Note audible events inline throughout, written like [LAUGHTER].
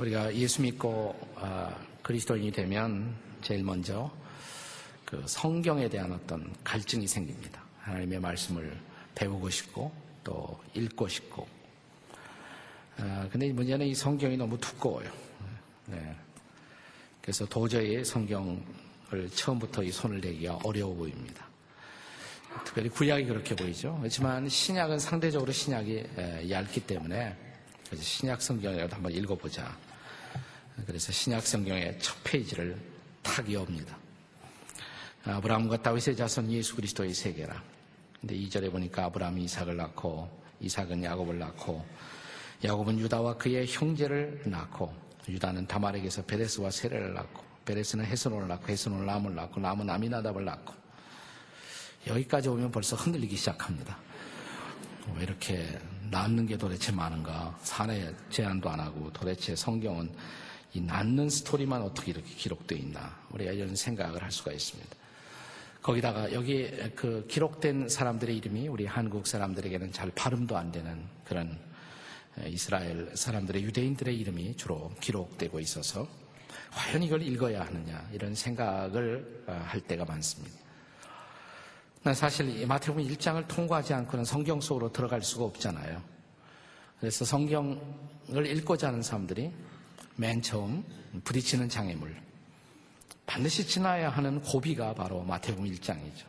우리가 예수 믿고 어, 그리스도인이 되면 제일 먼저 그 성경에 대한 어떤 갈증이 생깁니다. 하나님의 말씀을 배우고 싶고 또 읽고 싶고. 어, 근데 문제는 이 성경이 너무 두꺼워요. 네. 그래서 도저히 성경을 처음부터 이 손을 대기가 어려워 보입니다. 특별히 구약이 그렇게 보이죠. 그렇지만 신약은 상대적으로 신약이 얇기 때문에 신약 성경이라도 한번 읽어보자. 그래서 신약 성경의 첫 페이지를 탁 여옵니다. 아브라함과 다윗의 자손 예수 그리스도의 세계라. 근데 2절에 보니까 아브라함이 이삭을 낳고 이삭은 야곱을 낳고 야곱은 유다와 그의 형제를 낳고 유다는 다말에게서 베레스와 세레를 낳고 베레스는 헤스론을 낳고 헤스론은 람을 낳고 람은 아미나답을 낳고 여기까지 오면 벌써 흔들리기 시작합니다. 왜 이렇게 낳는 게 도대체 많은가? 산에 제한도 안 하고 도대체 성경은 이 낳는 스토리만 어떻게 이렇게 기록되어 있나? 우리가 이런 생각을 할 수가 있습니다. 거기다가 여기 그 기록된 사람들의 이름이 우리 한국 사람들에게는 잘 발음도 안 되는 그런 이스라엘 사람들의 유대인들의 이름이 주로 기록되고 있어서 과연 이걸 읽어야 하느냐 이런 생각을 어, 할 때가 많습니다. 사실 마태복음 1장을 통과하지 않고는 성경 속으로 들어갈 수가 없잖아요. 그래서 성경을 읽고자 하는 사람들이 맨 처음 부딪히는 장애물 반드시 지나야 하는 고비가 바로 마태복음 1장이죠.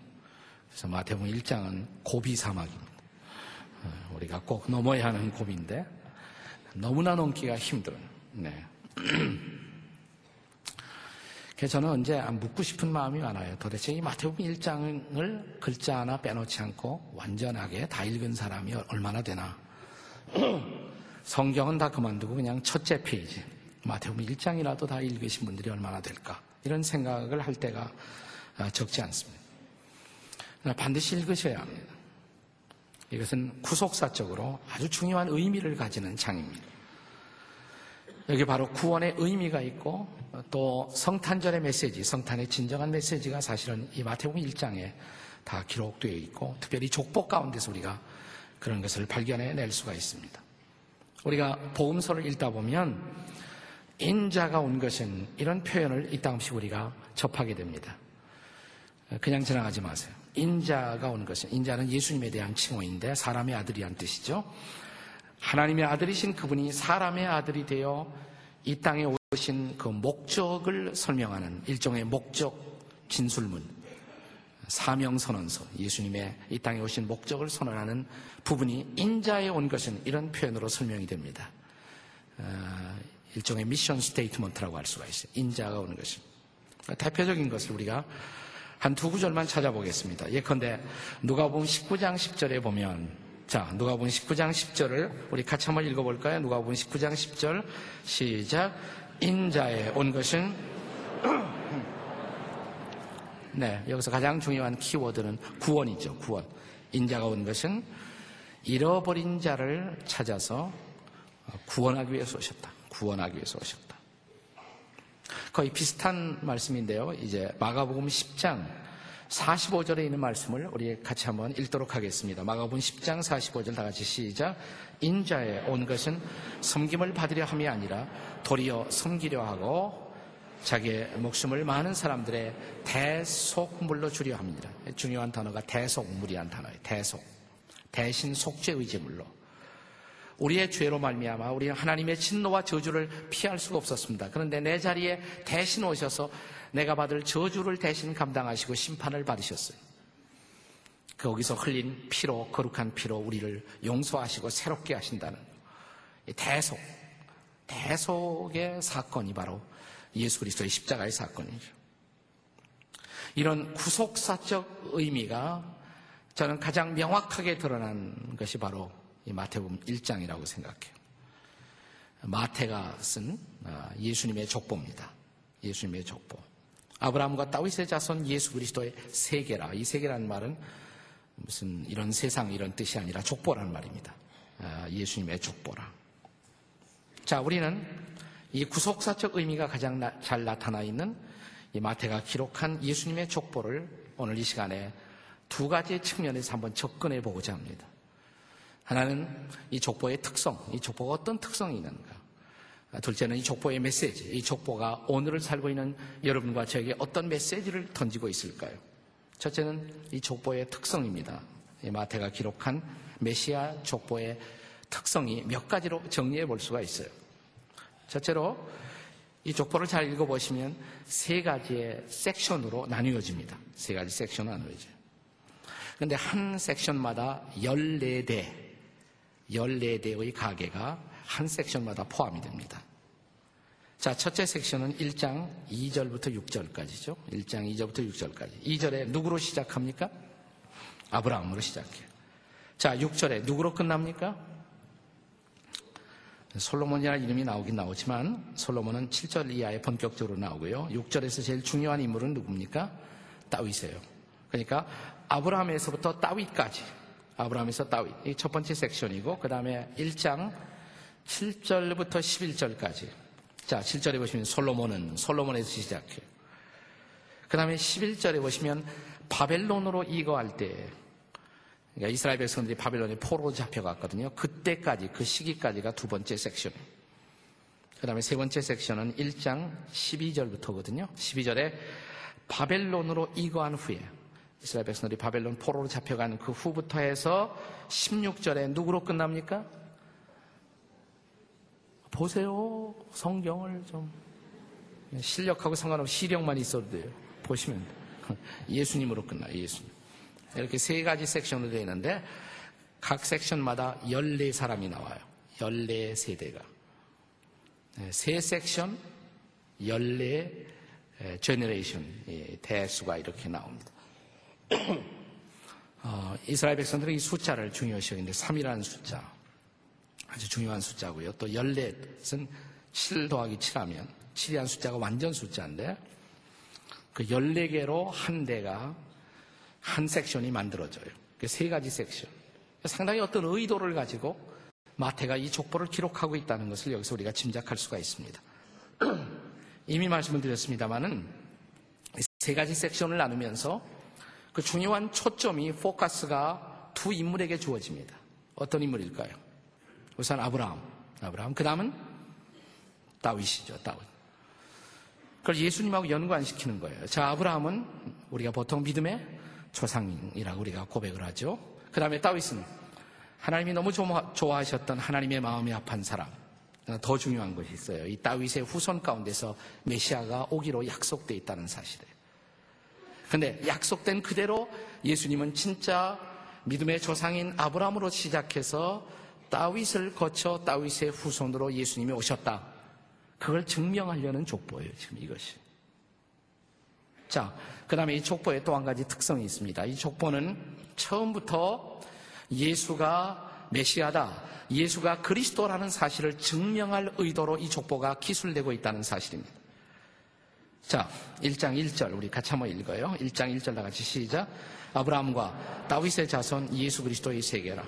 그래서 마태복음 1장은 고비 사막입니다. 어, 우리가 꼭 넘어야 하는 고비인데 너무나 넘기가 힘든. 네. [CLEARS THROAT] 저는 언제 묻고 싶은 마음이 많아요. 도대체 이 마태복음 1장을 글자 하나 빼놓지 않고 완전하게 다 읽은 사람이 얼마나 되나. [CLEARS THROAT] 성경은 다 그만두고 그냥 첫째 페이지. 마태복음 1장이라도 다 읽으신 분들이 얼마나 될까. 이런 생각을 할 때가 아, 적지 않습니다. 반드시 읽으셔야 합니다. 이것은 구속사적으로 아주 중요한 의미를 가지는 장입니다. 여기 바로 구원의 의미가 있고 또 성탄절의 메시지, 성탄의 진정한 메시지가 사실은 이 마태복음 1장에 다 기록되어 있고 특별히 족보 가운데서 우리가 그런 것을 발견해 낼 수가 있습니다. 우리가 복음서를 읽다 보면 인자가 온 것은 이런 표현을 이따금씩 우리가 접하게 됩니다. 그냥 지나가지 마세요. 인자가 온 것은 인자는 예수님에 대한 칭호인데 사람의 아들이란 뜻이죠. 하나님의 아들이신 그분이 사람의 아들이 되어 이 땅에 오신 그 목적을 설명하는 일종의 목적 진술문, 사명 선언서, 예수님의 이 땅에 오신 목적을 선언하는 부분이 인자의 온 것은 이런 표현으로 설명이 됩니다. 어, 일종의 mission statement라고 할 수가 있어요. 인자가 오는 것은. 대표적인 것을 우리가 한 두 구절만 찾아보겠습니다. 예컨대 누가복음 19장 10절에 보면 자, 누가복음 19장 10절을 우리 같이 한번 읽어 볼까요? 누가복음 19장 10절 시작. 인자에 온 것은 [CLEARS THROAT] 네, 여기서 가장 중요한 키워드는 구원이죠. 구원. 인자가 온 것은 잃어버린 자를 찾아서 구원하기 위해서 오셨다. 구원하기 위해서 오셨다. 거의 비슷한 말씀인데요. 이제 마가복음 10장 45절에 있는 말씀을 우리 같이 한번 읽도록 하겠습니다. 마가복음 10장 45절 다 같이 시작. 인자에 온 것은 섬김을 받으려 함이 아니라 도리어 섬기려 하고 자기의 목숨을 많은 사람들의 대속물로 주려 합니다. 중요한 단어가 대속물이란 단어예요. 대속. 대신 속죄 의제물로. 우리의 죄로 말미암아 우리는 하나님의 진노와 저주를 피할 수가 없었습니다. 그런데 내 자리에 대신 오셔서 내가 받을 저주를 대신 감당하시고 심판을 받으셨어요. 거기서 흘린 피로 거룩한 피로 우리를 용서하시고 새롭게 하신다는 대속 대속의 사건이 바로 예수 그리스도의 십자가의 사건이죠. 이런 구속사적 의미가 저는 가장 명확하게 드러난 것이 바로 이 마태복음 1장이라고 생각해요. 마태가 쓴 아, 예수님의 족보입니다. 예수님의 족보. 아브라함과 다윗의 자손 예수 그리스도의 세계라. 이 세계라는 말은 무슨 이런 세상 이런 뜻이 아니라 족보라는 말입니다. 아, 예수님의 족보라. 자, 우리는 이 구속사적 의미가 가장 나, 잘 나타나 있는 이 마태가 기록한 예수님의 족보를 오늘 이 시간에 두 가지 측면에서 한번 접근해 보고자 합니다. 하나는 이 족보의 특성, 이 족보가 어떤 특성이 있는가. 둘째는 이 족보의 메시지. 이 족보가 오늘을 살고 있는 여러분과 저에게 어떤 메시지를 던지고 있을까요? 첫째는 이 족보의 특성입니다. 마태가 기록한 메시아 족보의 특성이 몇 가지로 정리해 볼 수가 있어요. 첫째로 이 족보를 잘 읽어보시면 세 가지의 섹션으로 나뉘어집니다. 세 가지 섹션으로 나누어져요. 근데 한 섹션마다 14대, 14대의 가게가 한 섹션마다 포함이 됩니다. 자, 첫째 섹션은 1장 2절부터 6절까지죠. 1장 2절부터 6절까지. 2절에 누구로 시작합니까? 아브라함으로 시작해요. 자, 6절에 누구로 끝납니까? 솔로몬이라는 이름이 나오긴 나오지만 솔로몬은 7절 이하에 본격적으로 나오고요. 6절에서 제일 중요한 인물은 누굽니까? 다윗이에요. 그러니까 아브라함에서부터 다윗까지 아브라함에서 다윗 이 첫 번째 섹션이고 그 다음에 1장 7절부터 11절까지 자 7절에 보시면 솔로몬은 솔로몬에서 시작해요. 그 다음에 11절에 보시면 바벨론으로 이거할 때 그러니까 이스라엘 백성들이 바벨론에 포로 잡혀갔거든요. 그때까지, 그 시기까지가 두 번째 섹션. 그 다음에 세 번째 섹션은 1장 12절부터거든요. 12절에 바벨론으로 이거한 후에 이스라엘 백성들이 바벨론 포로로 잡혀간 그 후부터 해서 16절에 누구로 끝납니까? 보세요. 성경을 좀. 실력하고 상관없이 시력만 있어도 돼요. 보시면 [LAUGHS] 예수님으로 끝나요. 예수님. 이렇게 세 가지 섹션으로 되어 있는데 각 섹션마다 14사람이 나와요. 14세대가. 세 섹션, 14 generation 대수가 이렇게 나옵니다. [COUGHS] 어, 이스라엘 백성들은 이 숫자를 중요시 여기는데 3이라는 숫자 아주 중요한 숫자고요. 또 14은 7 더하기 7하면 7이라는 숫자가 완전 숫자인데 그 14개로 한 대가 한 섹션이 만들어져요. 그 세 가지 섹션. 상당히 어떤 의도를 가지고 마태가 이 족보를 기록하고 있다는 것을 여기서 우리가 짐작할 수가 있습니다. [COUGHS] 이미 말씀을 드렸습니다만은 세 가지 섹션을 나누면서 그 중요한 초점이 포커스가 두 인물에게 주어집니다. 어떤 인물일까요? 우선 아브라함. 아브라함. 그 다음은 다윗이죠. 다윗. 그걸 예수님하고 연관시키는 거예요. 자, 아브라함은 우리가 보통 믿음의 조상이라고 우리가 고백을 하죠. 그 다음에 다윗은 하나님이 너무 좋아하셨던 하나님의 마음이 아픈 사람. 더 중요한 것이 있어요. 이 다윗의 후손 가운데서 메시아가 오기로 약속되어 있다는 사실이에요. 근데 약속된 그대로 예수님은 진짜 믿음의 조상인 아브라함으로 시작해서 다윗을 거쳐 다윗의 후손으로 예수님이 오셨다. 그걸 증명하려는 족보예요, 지금 이것이. 자, 그 다음에 이 족보에 또 한 가지 특성이 있습니다. 이 족보는 처음부터 예수가 메시아다, 예수가 그리스도라는 사실을 증명할 의도로 이 족보가 기술되고 있다는 사실입니다. 자, 1장 1절 우리 같이 한번 읽어요. 1장 1절 다 같이 시작. 아브라함과 다윗의 자손 예수 그리스도의 세계라.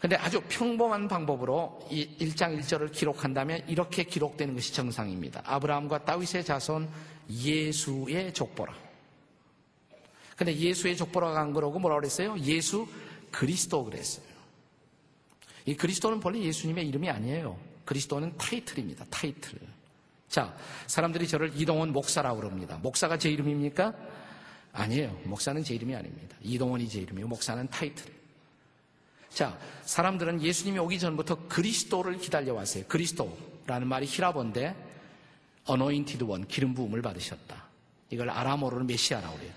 근데 아주 평범한 방법으로 이 1장 1절을 기록한다면 이렇게 기록되는 것이 정상입니다. 아브라함과 다윗의 자손 예수의 족보라. 근데 예수의 족보라고 한 거라고 뭐라 그랬어요? 예수 그리스도 그랬어요. 이 그리스도는 본래 예수님의 이름이 아니에요. 그리스도는 타이틀입니다. 타이틀. 자, 사람들이 저를 이동원 목사라고 그럽니다. 목사가 제 이름입니까? 아니에요. 목사는 제 이름이 아닙니다. 이동원이 제 이름이에요. 목사는 타이틀. 자, 사람들은 예수님이 오기 전부터 그리스도를 기다려왔어요. 그리스도라는 말이 히라본데 어노인티드 원, 기름 부음을 받으셨다. 이걸 아람어로는 메시아라고 그래요.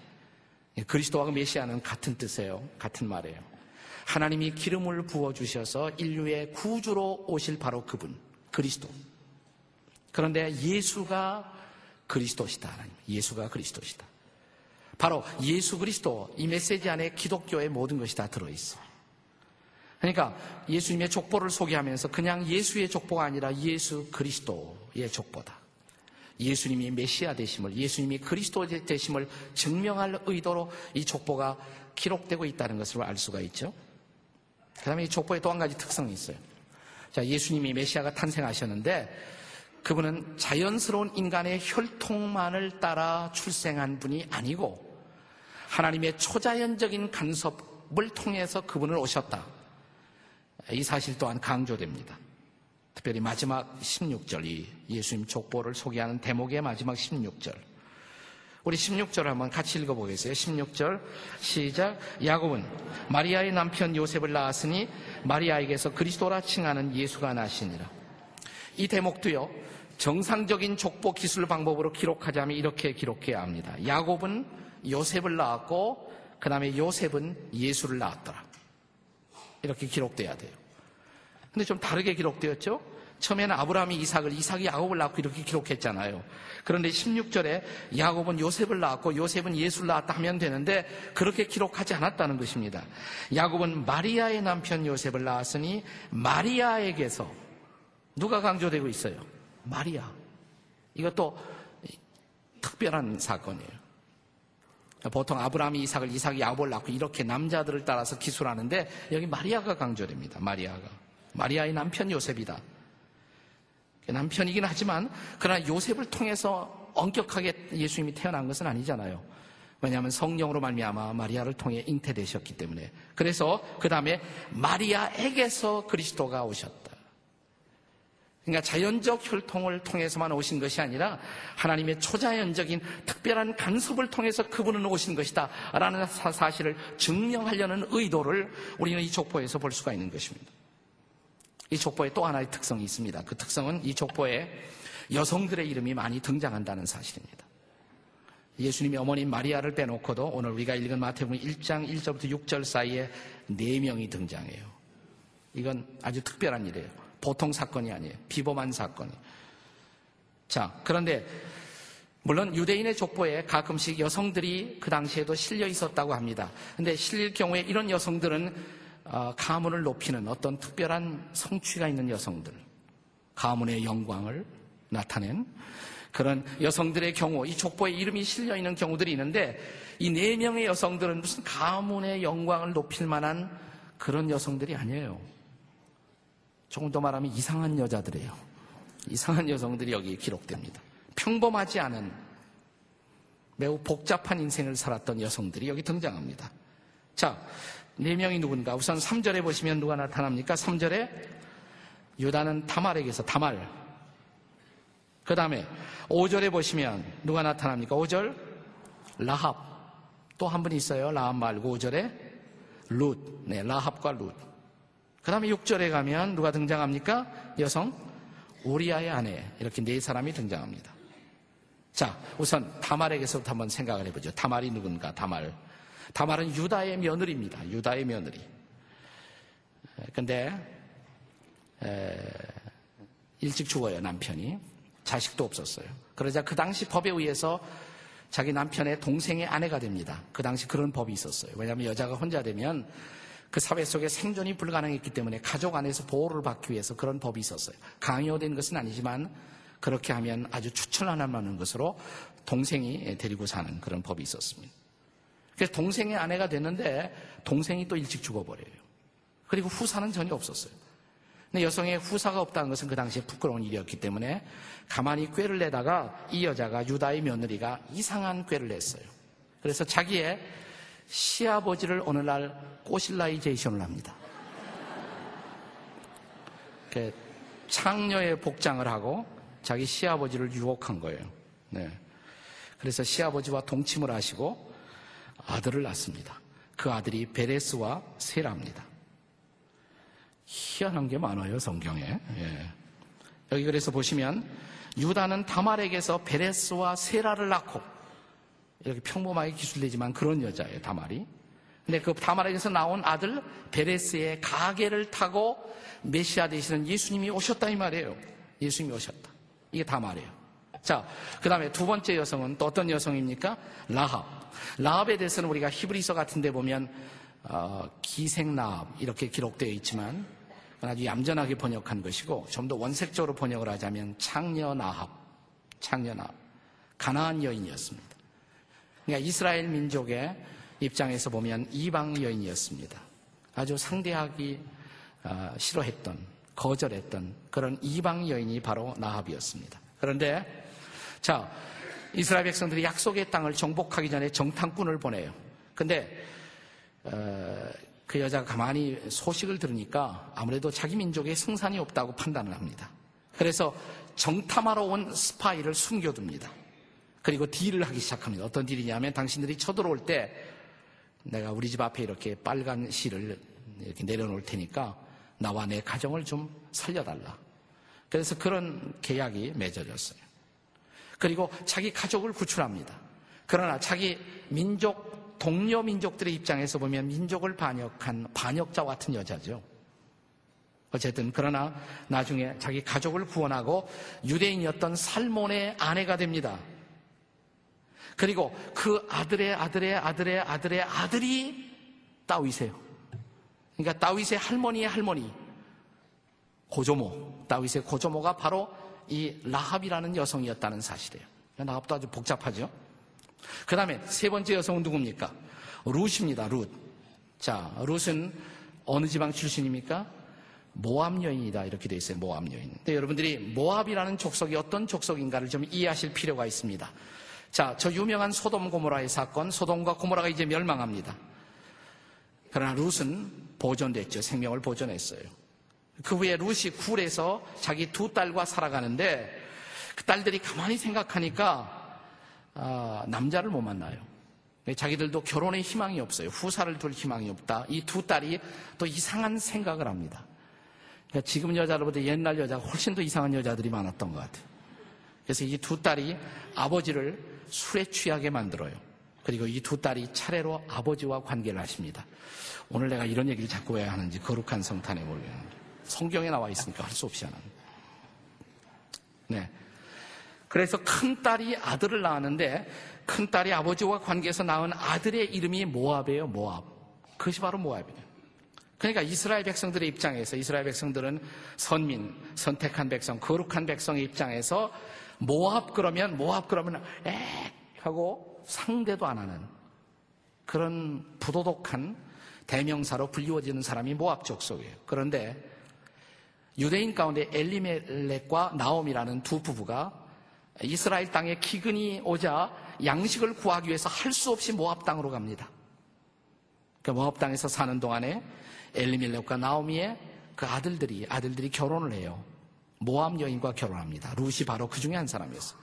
예, 그리스도와 메시아는 같은 뜻이에요. 같은 말이에요. 하나님이 기름을 부어주셔서 인류의 구주로 오실 바로 그분, 그리스도. 그런데 예수가 그리스도시다. 하나님. 예수가 그리스도시다. 바로 예수 그리스도, 이 메시지 안에 기독교의 모든 것이 다 들어있어요. 그러니까 예수님의 족보를 소개하면서 그냥 예수의 족보가 아니라 예수 그리스도의 족보다. 예수님이 메시아 되심을, 예수님이 그리스도 되심을 증명할 의도로 이 족보가 기록되고 있다는 것을 알 수가 있죠. 그 다음에 이 족보에 또 한 가지 특성이 있어요. 자, 예수님이 메시아가 탄생하셨는데 그분은 자연스러운 인간의 혈통만을 따라 출생한 분이 아니고 하나님의 초자연적인 간섭을 통해서 그분을 오셨다. 이 사실 또한 강조됩니다. 특별히 마지막 16절 이 예수님 족보를 소개하는 대목의 마지막 16절. 우리 16절 한번 같이 읽어보겠어요. 16절 시작. 야곱은 마리아의 남편 요셉을 낳았으니 마리아에게서 그리스도라 칭하는 예수가 나시니라. 이 대목도요. 정상적인 족보 기술 방법으로 기록하자면 이렇게 기록해야 합니다. 야곱은 요셉을 낳았고 그 다음에 요셉은 예수를 낳았더라. 이렇게 기록돼야 돼요. 근데 좀 다르게 기록되었죠? 처음에는 아브라함이 이삭을, 이삭이 야곱을 낳고 이렇게 기록했잖아요. 그런데 16절에 야곱은 요셉을 낳았고 요셉은 예수를 낳았다 하면 되는데 그렇게 기록하지 않았다는 것입니다. 야곱은 마리아의 남편 요셉을 낳았으니 마리아에게서 누가 강조되고 있어요? 마리아. 이것도 특별한 사건이에요. 보통 아브라함이 이삭을, 이삭이 야곱을 낳고 이렇게 남자들을 따라서 기술하는데 여기 마리아가 강조됩니다. 마리아가. 마리아의 남편 요셉이다. 남편이긴 하지만 그러나 요셉을 통해서 엄격하게 예수님이 태어난 것은 아니잖아요. 왜냐하면 성령으로 말미암아 마리아를 통해 잉태되셨기 때문에. 그래서 그 다음에 마리아에게서 그리스도가 오셨다. 그러니까 자연적 혈통을 통해서만 오신 것이 아니라 하나님의 초자연적인 특별한 간섭을 통해서 그분은 오신 것이다. 라는 사실을 증명하려는 의도를 우리는 이 족보에서 볼 수가 있는 것입니다. 이 족보에 또 하나의 특성이 있습니다. 그 특성은 이 족보에 여성들의 이름이 많이 등장한다는 사실입니다. 예수님이 어머님 마리아를 빼놓고도 오늘 우리가 읽은 마태복음 1장 1절부터 6절 사이에 4명이 등장해요. 이건 아주 특별한 일이에요. 보통 사건이 아니에요. 비범한 사건이. 자, 그런데 물론 유대인의 족보에 가끔씩 여성들이 그 당시에도 실려 있었다고 합니다. 근데 실릴 경우에 이런 여성들은 어, 가문을 높이는 어떤 특별한 성취가 있는 여성들, 가문의 영광을 나타낸 그런 여성들의 경우, 이 족보에 이름이 실려 있는 경우들이 있는데 이 네 명의 여성들은 무슨 가문의 영광을 높일 만한 그런 여성들이 아니에요. 조금 더 말하면 이상한 여자들이에요. 이상한 여성들이 여기 기록됩니다. 평범하지 않은 매우 복잡한 인생을 살았던 여성들이 여기 등장합니다. 자, 네 명이 누군가? 우선 3절에 보시면 누가 나타납니까? 3절에 유다는 다말에게서 다말. 그 다음에 5절에 보시면 누가 나타납니까? 5절 라합. 또 한분 있어요. 라합 말고 5절에 룻. 네, 라합과 룻. 그 다음에 6절에 가면 누가 등장합니까? 여성 우리아의 아내. 이렇게 네 사람이 등장합니다. 자, 우선 다말에게서부터 한번 생각을 해보죠. 다말이 누군가? 다말. 다말은 유다의 며느리입니다. 유다의 며느리. 근데 일찍 죽어요 남편이 자식도 없었어요. 그러자 그 당시 법에 의해서 자기 남편의 동생의 아내가 됩니다. 그 당시 그런 법이 있었어요. 왜냐하면 여자가 혼자 되면 그 사회 속에 생존이 불가능했기 때문에 가족 안에서 보호를 받기 위해서 그런 법이 있었어요. 강요된 것은 아니지만 그렇게 하면 아주 추천하는 만한 것으로 동생이 데리고 사는 그런 법이 있었습니다. 그래서 동생의 아내가 됐는데 동생이 또 일찍 죽어버려요. 그리고 후사는 전혀 없었어요. 근데 여성의 후사가 없다는 것은 그 당시에 부끄러운 일이었기 때문에 가만히 꾀를 내다가 이 여자가 유다의 며느리가 이상한 꾀를 냈어요. 그래서 자기의 시아버지를 어느 날 꼬실라이제이션을 합니다. 그 창녀의 복장을 하고 자기 시아버지를 유혹한 거예요. 네. 그래서 시아버지와 동침을 하시고 아들을 낳습니다. 그 아들이 베레스와 세라입니다. 희한한 게 많아요, 성경에. 예. 여기 그래서 보시면 유다는 다말에게서 베레스와 세라를 낳고 이렇게 평범하게 기술되지만 그런 여자예요, 다말이. 근데 그 다말에게서 나온 아들 베레스의 가게를 타고 메시아 되시는 예수님이 오셨다 이 말이에요. 예수님이 오셨다. 이게 다말이에요. 자, 그 다음에 두 번째 여성은 또 어떤 여성입니까? 라합. 라합에 대해서는 우리가 히브리서 같은 데 보면 어, 기생라합 이렇게 기록되어 있지만 아주 얌전하게 번역한 것이고 좀 더 원색적으로 번역을 하자면 창녀나합, 창녀나합, 가나안 여인이었습니다. 그러니까 이스라엘 민족의 입장에서 보면 이방 여인이었습니다. 아주 상대하기 어, 싫어했던, 거절했던 그런 이방 여인이 바로 나합이었습니다. 그런데 자 이스라엘 백성들이 약속의 땅을 정복하기 전에 정탐꾼을 보내요. 근데 어, 그 여자가 가만히 소식을 들으니까 아무래도 자기 민족에 승산이 없다고 판단을 합니다. 그래서 정탐하러 온 스파이를 숨겨둡니다. 그리고 딜을 하기 시작합니다. 어떤 딜이냐면 당신들이 쳐들어올 때 내가 우리 집 앞에 이렇게 빨간 실을 이렇게 내려놓을 테니까 나와 내 가정을 좀 살려달라. 그래서 그런 계약이 맺어졌어요. 그리고 자기 가족을 구출합니다. 그러나 자기 민족, 동료 민족들의 입장에서 보면 민족을 반역한 반역자 같은 여자죠. 어쨌든 그러나 나중에 자기 가족을 구원하고 유대인이었던 살몬의 아내가 됩니다. 그리고 그 아들의 아들의 아들의 아들의 아들이 다윗이에요. 그러니까 다윗의 할머니의 할머니 고조모 다윗의 고조모가 바로 이 라합이라는 여성이었다는 사실이에요. 라합도 아주 복잡하죠. 그 다음에 세 번째 여성은 누굽니까? 룻입니다. 룻. 자, 룻은 어느 지방 출신입니까? 모압 여인이다 이렇게 돼 있어요. 모압 여인. 근데 여러분들이 모압이라는 족속이 어떤 족속인가를 좀 이해하실 필요가 있습니다. 자, 저 유명한 소돔 고모라의 사건, 소돔과 고모라가 이제 멸망합니다. 그러나 룻은 보존됐죠. 생명을 보존했어요. 그 후에 룻이 굴에서 자기 두 딸과 살아가는데 그 딸들이 가만히 생각하니까 아, 남자를 못 만나요. 자기들도 결혼의 희망이 없어요. 후사를 둘 희망이 없다. 이 두 딸이 또 이상한 생각을 합니다. 그러니까 지금 여자로보다 옛날 여자가 훨씬 더 이상한 여자들이 많았던 것 같아요. 그래서 이 두 딸이 아버지를 술에 취하게 만들어요. 그리고 이 두 딸이 차례로 아버지와 관계를 하십니다. 오늘 내가 이런 얘기를 자꾸 왜 하는지 거룩한 성탄에 모르겠는데 성경에 나와 있으니까 할 수 없이 하는. 네. 그래서 큰 딸이 아들을 낳았는데 큰 딸이 아버지와 관계에서 낳은 아들의 이름이 모압이에요. 모압. 그것이 바로 모압이에요. 그러니까 이스라엘 백성들의 입장에서 이스라엘 백성들은 선민, 선택한 백성, 거룩한 백성의 입장에서 모압 그러면 모압 그러면 에 하고 상대도 안 하는 그런 부도덕한 대명사로 불리워지는 사람이 모압 족속이에요. 그런데 유대인 가운데 엘리멜렉과 나옴이라는 두 부부가 이스라엘 땅에 기근이 오자 양식을 구하기 위해서 할 수 없이 모압 땅으로 갑니다. 그 모압 땅에서 사는 동안에 엘리멜렉과 나오미의 그 아들들이 아들들이 결혼을 해요. 모압 여인과 결혼합니다. 루시 바로 그 중에 한 사람이었어요.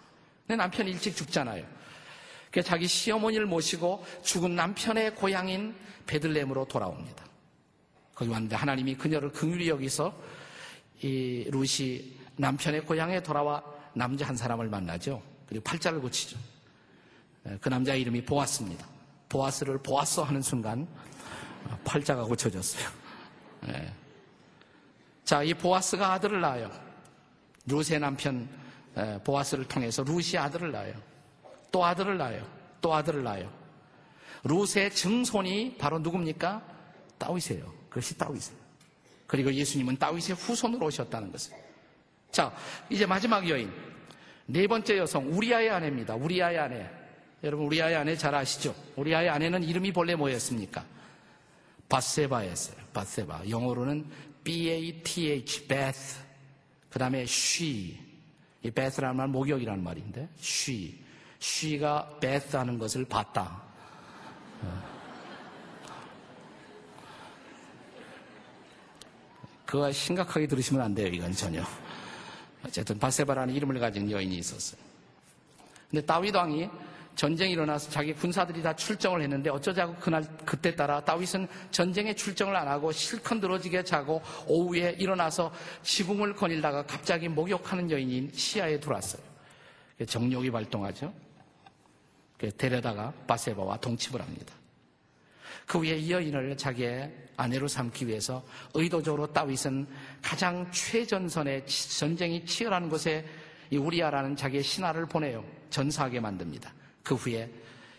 근데 남편이 일찍 죽잖아요. 그래서 자기 시어머니를 모시고 죽은 남편의 고향인 베들렘으로 돌아옵니다. 거기 왔는데 하나님이 그녀를 긍휼히 여기서 이 루시 남편의 고향에 돌아와 남자 한 사람을 만나죠. 그리고 팔자를 고치죠. 그 남자 이름이 보아스입니다. 보아스를 보았어 하는 순간 팔자가 고쳐졌어요. 네. 자, 이 보아스가 아들을 낳아요. 루스의 남편 보아스를 통해서 루시 아들을 낳아요. 또 아들을 낳아요. 또 아들을 낳아요. 루스의 증손이 바로 누굽니까? 따위세요. 그것이 따위세요. 그리고 예수님은 따윗의 후손으로 오셨다는 것을. 자, 이제 마지막 여인. 네 번째 여성, 우리아의 아내입니다. 우리아의 아내. 여러분, 우리아의 아내 잘 아시죠? 우리아의 아내는 이름이 본래 뭐였습니까? 바세바였어요. 바세바. 영어로는 B-A-T-H, Beth. 그 다음에 she. 이 Beth라는 말 목욕이라는 말인데, she. she가 Beth 하는 것을 봤다. 그거 심각하게 들으시면 안 돼요, 이건 전혀. 어쨌든 바세바라는 이름을 가진 여인이 있었어요. 근데 왕이 전쟁이 일어나서 자기 군사들이 다 출정을 했는데 어쩌자고 그날 그때 따라 다윗은 전쟁에 출정을 안 하고 실컷 늘어지게 자고 오후에 일어나서 지붕을 거닐다가 갑자기 목욕하는 여인인 시야에 들어왔어요. 정욕이 발동하죠. 데려다가 바세바와 동침을 합니다. 그 위에 이 여인을 자기의 아내로 삼기 위해서 의도적으로 다윗은 가장 최전선의 전쟁이 치열한 곳에 이 우리아라는 자기의 신하를 보내요. 전사하게 만듭니다. 그 후에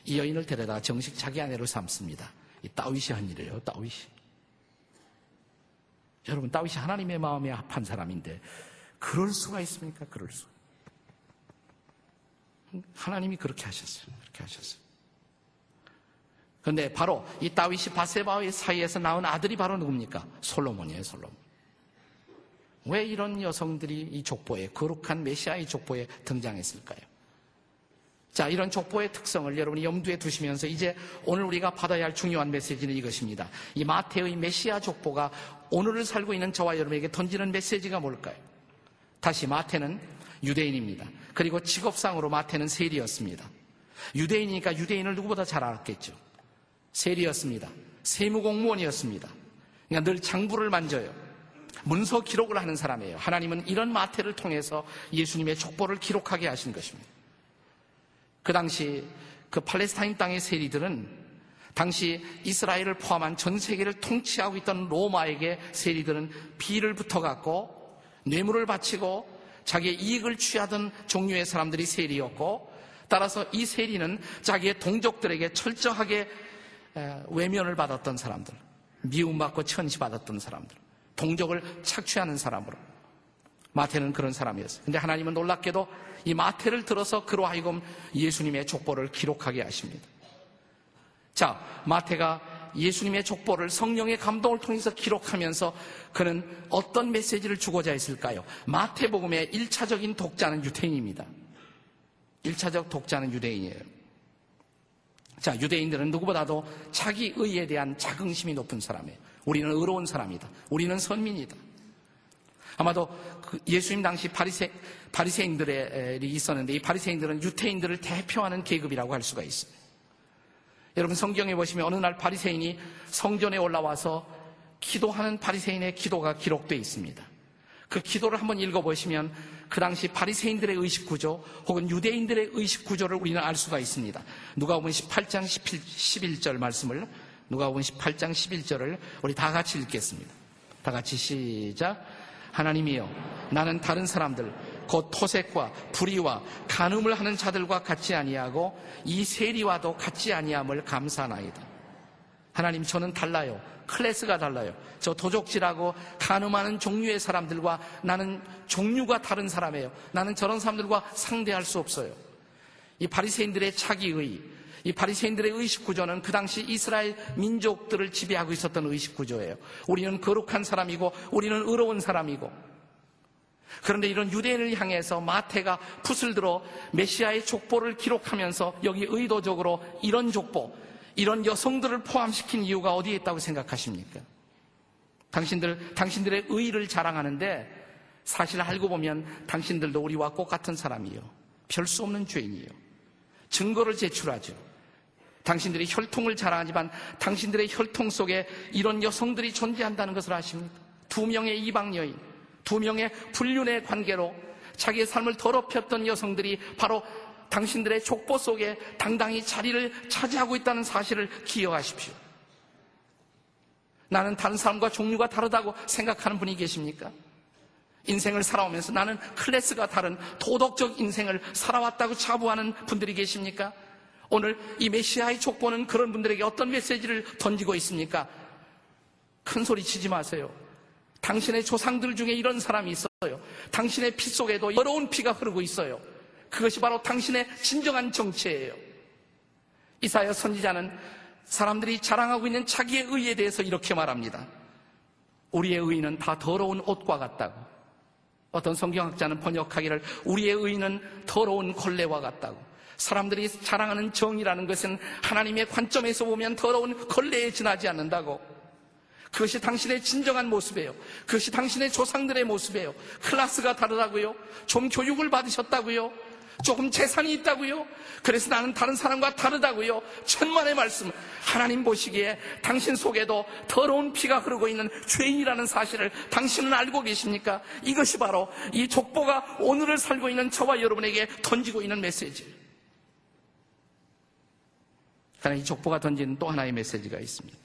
이 여인을 데려다 정식 자기 아내로 삼습니다. 이 다윗이 한 일이에요. 다윗이. 여러분 다윗이 하나님의 마음에 합한 사람인데 그럴 수가 있습니까? 그럴 수. 하나님이 그렇게 하셨어요. 그렇게 하셨어요. 그런데 바로 이 다윗이 바세바의 사이에서 나온 아들이 바로 누굽니까? 솔로몬이에요, 솔로몬. 왜 이런 여성들이 이 족보에, 거룩한 메시아의 족보에 등장했을까요? 자, 이런 족보의 특성을 여러분이 염두에 두시면서 이제 오늘 우리가 받아야 할 중요한 메시지는 이것입니다. 이 마태의 메시아 족보가 오늘을 살고 있는 저와 여러분에게 던지는 메시지가 뭘까요? 다시 마태는 유대인입니다. 그리고 직업상으로 마태는 세리였습니다. 유대인이니까 유대인을 누구보다 잘 알았겠죠. 세리였습니다. 세무공무원이었습니다. 그러니까 늘 장부를 만져요. 문서 기록을 하는 사람이에요. 하나님은 이런 마태를 통해서 예수님의 족보를 기록하게 하신 것입니다. 그 당시 그 팔레스타인 땅의 세리들은 당시 이스라엘을 포함한 전 세계를 통치하고 있던 로마에게 세리들은 비를 붙어갖고 뇌물을 바치고 자기의 이익을 취하던 종류의 사람들이 세리였고 따라서 이 세리는 자기의 동족들에게 철저하게 외면을 받았던 사람들, 미움받고 천시받았던 사람들, 동족을 착취하는 사람으로 마태는 그런 사람이었어요. 근데 하나님은 놀랍게도 이 마태를 들어서 그로 하여금 예수님의 족보를 기록하게 하십니다. 자, 마태가 예수님의 족보를 성령의 감동을 통해서 기록하면서 그는 어떤 메시지를 주고자 했을까요? 마태복음의 1차적인 독자는 유대인입니다. 1차적 독자는 유대인이에요. 자, 유대인들은 누구보다도 자기 의에 대한 자긍심이 높은 사람이에요. 우리는 의로운 사람이다. 우리는 선민이다. 아마도 그 예수님 당시 바리새, 바리새인들이 있었는데 이 바리새인들은 유태인들을 대표하는 계급이라고 할 수가 있어요. 여러분 성경에 보시면 어느 날 바리새인이 성전에 올라와서 기도하는 바리새인의 기도가 기록되어 있습니다. 그 기도를 한번 읽어보시면 그 당시 바리새인들의 의식 구조 혹은 유대인들의 의식 구조를 우리는 알 수가 있습니다. 누가 보면 18장 11, 절 말씀을 누가 보면 18장 11절을 우리 다 같이 읽겠습니다. 다 같이 시작. 하나님이여 나는 다른 사람들 곧 토색과 불의와 간음을 하는 자들과 같이 아니하고 이 세리와도 같이 아니함을 감사나이다. 하나님 저는 달라요. 클래스가 달라요. 저 도적질하고 간음하는 종류의 사람들과 나는 종류가 다른 사람이에요. 나는 저런 사람들과 상대할 수 없어요. 이 바리새인들의 차기의 이 바리새인들의 의식 구조는 그 당시 이스라엘 민족들을 지배하고 있었던 의식 구조예요. 우리는 거룩한 사람이고 우리는 의로운 사람이고 그런데 이런 유대인을 향해서 마태가 풋을 들어 메시아의 족보를 기록하면서 여기 의도적으로 이런 족보, 이런 여성들을 포함시킨 이유가 어디에 있다고 생각하십니까? 당신들, 당신들의 의의를 자랑하는데 사실 알고 보면 당신들도 우리와 똑같은 사람이요. 별 수 없는 죄인이요. 증거를 제출하죠. 당신들이 혈통을 자랑하지만 당신들의 혈통 속에 이런 여성들이 존재한다는 것을 아십니까? 두 명의 이방 여인, 두 명의 불륜의 관계로 자기의 삶을 더럽혔던 여성들이 바로 당신들의 족보 속에 당당히 자리를 차지하고 있다는 사실을 기억하십시오. 나는 다른 사람과 종류가 다르다고 생각하는 분이 계십니까? 인생을 살아오면서 나는 클래스가 다른 도덕적 인생을 살아왔다고 자부하는 분들이 계십니까? 오늘 이 메시아의 족보는 그런 분들에게 어떤 메시지를 던지고 있습니까? 큰 소리 치지 마세요. 당신의 조상들 중에 이런 사람이 있어요. 당신의 피 속에도 어려운 피가 흐르고 있어요. 그것이 바로 당신의 진정한 정체예요. 이사야 선지자는 사람들이 자랑하고 있는 자기의 의에 대해서 이렇게 말합니다. 우리의 의는 다 더러운 옷과 같다고. 어떤 성경학자는 번역하기를 우리의 의는 더러운 걸레와 같다고. 사람들이 자랑하는 정의라는 것은 하나님의 관점에서 보면 더러운 걸레에 지나지 않는다고. 그것이 당신의 진정한 모습이에요. 그것이 당신의 조상들의 모습이에요. 클래스가 다르다고요. 좀 교육을 받으셨다고요. 조금 재산이 있다고요. 그래서 나는 다른 사람과 다르다고요. 천만의 말씀. 하나님 보시기에 당신 속에도 더러운 피가 흐르고 있는 죄인이라는 사실을 당신은 알고 계십니까? 이것이 바로 이 족보가 오늘을 살고 있는 저와 여러분에게 던지고 있는 메시지. 그러나 이 족보가 던지는 또 하나의 메시지가 있습니다.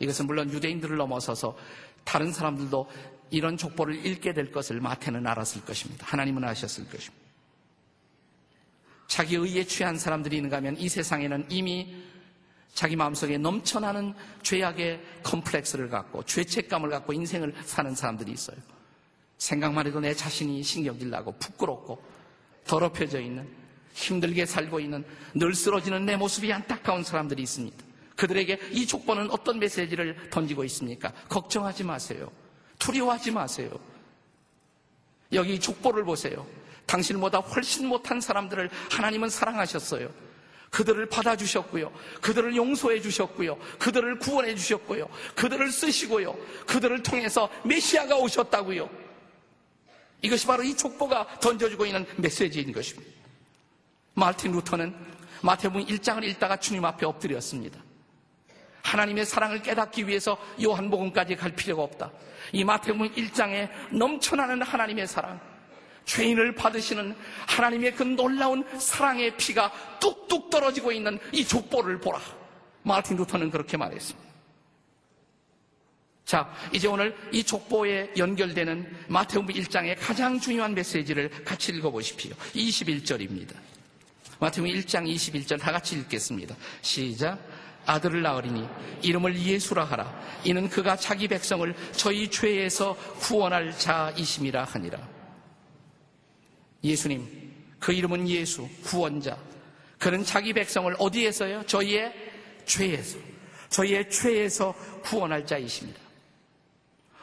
이것은 물론 유대인들을 넘어서서 다른 사람들도 이런 족보를 읽게 될 것을 마태는 알았을 것입니다. 하나님은 아셨을 것입니다. 자기 의에 취한 사람들이 있는가 하면 이 세상에는 이미 자기 마음속에 넘쳐나는 죄악의 컴플렉스를 갖고 죄책감을 갖고 인생을 사는 사람들이 있어요. 생각만 해도 내 자신이 신경질 나고 부끄럽고 더럽혀져 있는 힘들게 살고 있는 늘 쓰러지는 내 모습이 안타까운 사람들이 있습니다. 그들에게 이 족보는 어떤 메시지를 던지고 있습니까? 걱정하지 마세요. 두려워하지 마세요. 여기 족보를 보세요. 당신보다 훨씬 못한 사람들을 하나님은 사랑하셨어요. 그들을 받아주셨고요. 그들을 용서해 주셨고요. 그들을 구원해 주셨고요. 그들을 쓰시고요. 그들을 통해서 메시아가 오셨다고요. 이것이 바로 이 족보가 던져주고 있는 메시지인 것입니다. 마틴 루터는 마태복음 1장을 읽다가 주님 앞에 엎드렸습니다. 하나님의 사랑을 깨닫기 위해서 요한복음까지 갈 필요가 없다. 이 마태복음 1장에 넘쳐나는 하나님의 사랑, 죄인을 받으시는 하나님의 그 놀라운 사랑의 피가 뚝뚝 떨어지고 있는 이 족보를 보라. 마틴 루터는 그렇게 말했습니다. 자, 이제 오늘 이 족보에 연결되는 마태복음 1장의 가장 중요한 메시지를 같이 읽어보십시오. 21절입니다. 마태복음 1장 21절 다 같이 읽겠습니다. 시작. 아들을 낳으리니 이름을 예수라 하라. 이는 그가 자기 백성을 저희 죄에서 구원할 자이심이라 하니라. 예수님, 그 이름은 예수, 구원자. 그는 자기 백성을 어디에서요? 저희의 죄에서, 저희의 죄에서 구원할 자이십니다.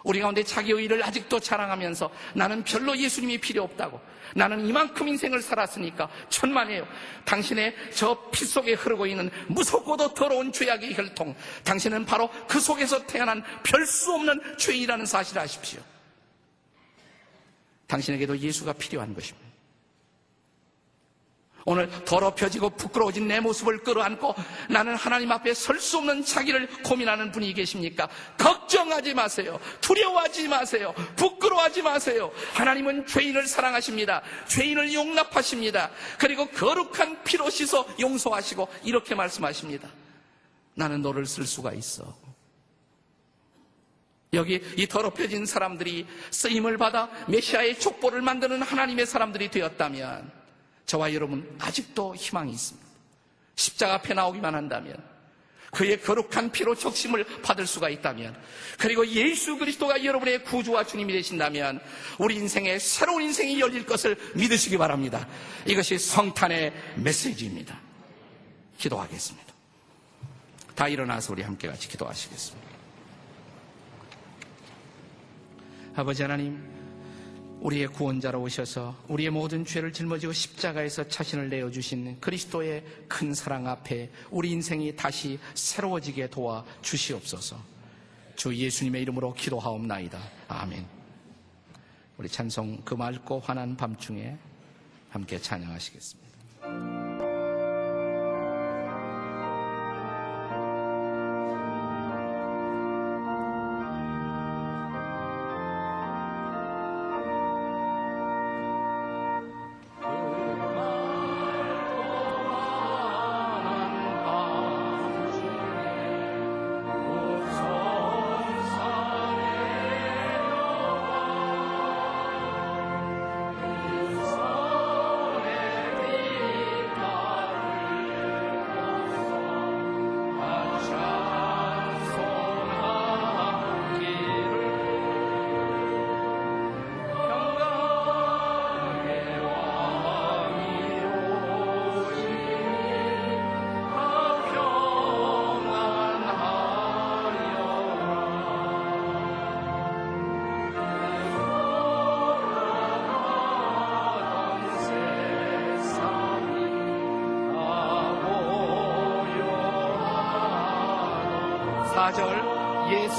우리 가운데 자기의 일을 아직도 자랑하면서 나는 별로 예수님이 필요 없다고. 나는 이만큼 인생을 살았으니까 천만에요. 당신의 저 피 속에 흐르고 있는 무섭고도 더러운 죄악의 혈통. 당신은 바로 그 속에서 태어난 별 수 없는 죄이라는 사실을 아십시오. 당신에게도 예수가 필요한 것입니다. 오늘 더럽혀지고 부끄러워진 내 모습을 끌어안고 나는 하나님 앞에 설 수 없는 자기를 고민하는 분이 계십니까? 걱정하지 마세요. 두려워하지 마세요. 부끄러워하지 마세요. 하나님은 죄인을 사랑하십니다. 죄인을 용납하십니다. 그리고 거룩한 피로 씻어 용서하시고 이렇게 말씀하십니다. 나는 너를 쓸 수가 있어. 여기 이 더럽혀진 사람들이 쓰임을 받아 메시아의 족보를 만드는 하나님의 사람들이 되었다면 저와 여러분 아직도 희망이 있습니다. 십자가 앞에 나오기만 한다면 그의 거룩한 피로 적심을 받을 수가 있다면 그리고 예수 그리스도가 여러분의 구주와 주님이 되신다면 우리 인생에 새로운 인생이 열릴 것을 믿으시기 바랍니다. 이것이 성탄의 메시지입니다. 기도하겠습니다. 다 일어나서 우리 함께 같이 기도하시겠습니다. 아버지 하나님 우리의 구원자로 오셔서 우리의 모든 죄를 짊어지고 십자가에서 자신을 내어주신 그리스도의 큰 사랑 앞에 우리 인생이 다시 새로워지게 도와 주시옵소서. 주 예수님의 이름으로 기도하옵나이다. 아멘. 우리 찬송 그 맑고 환한 밤중에 함께 찬양하시겠습니다.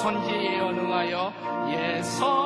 선지에 언응하여 예선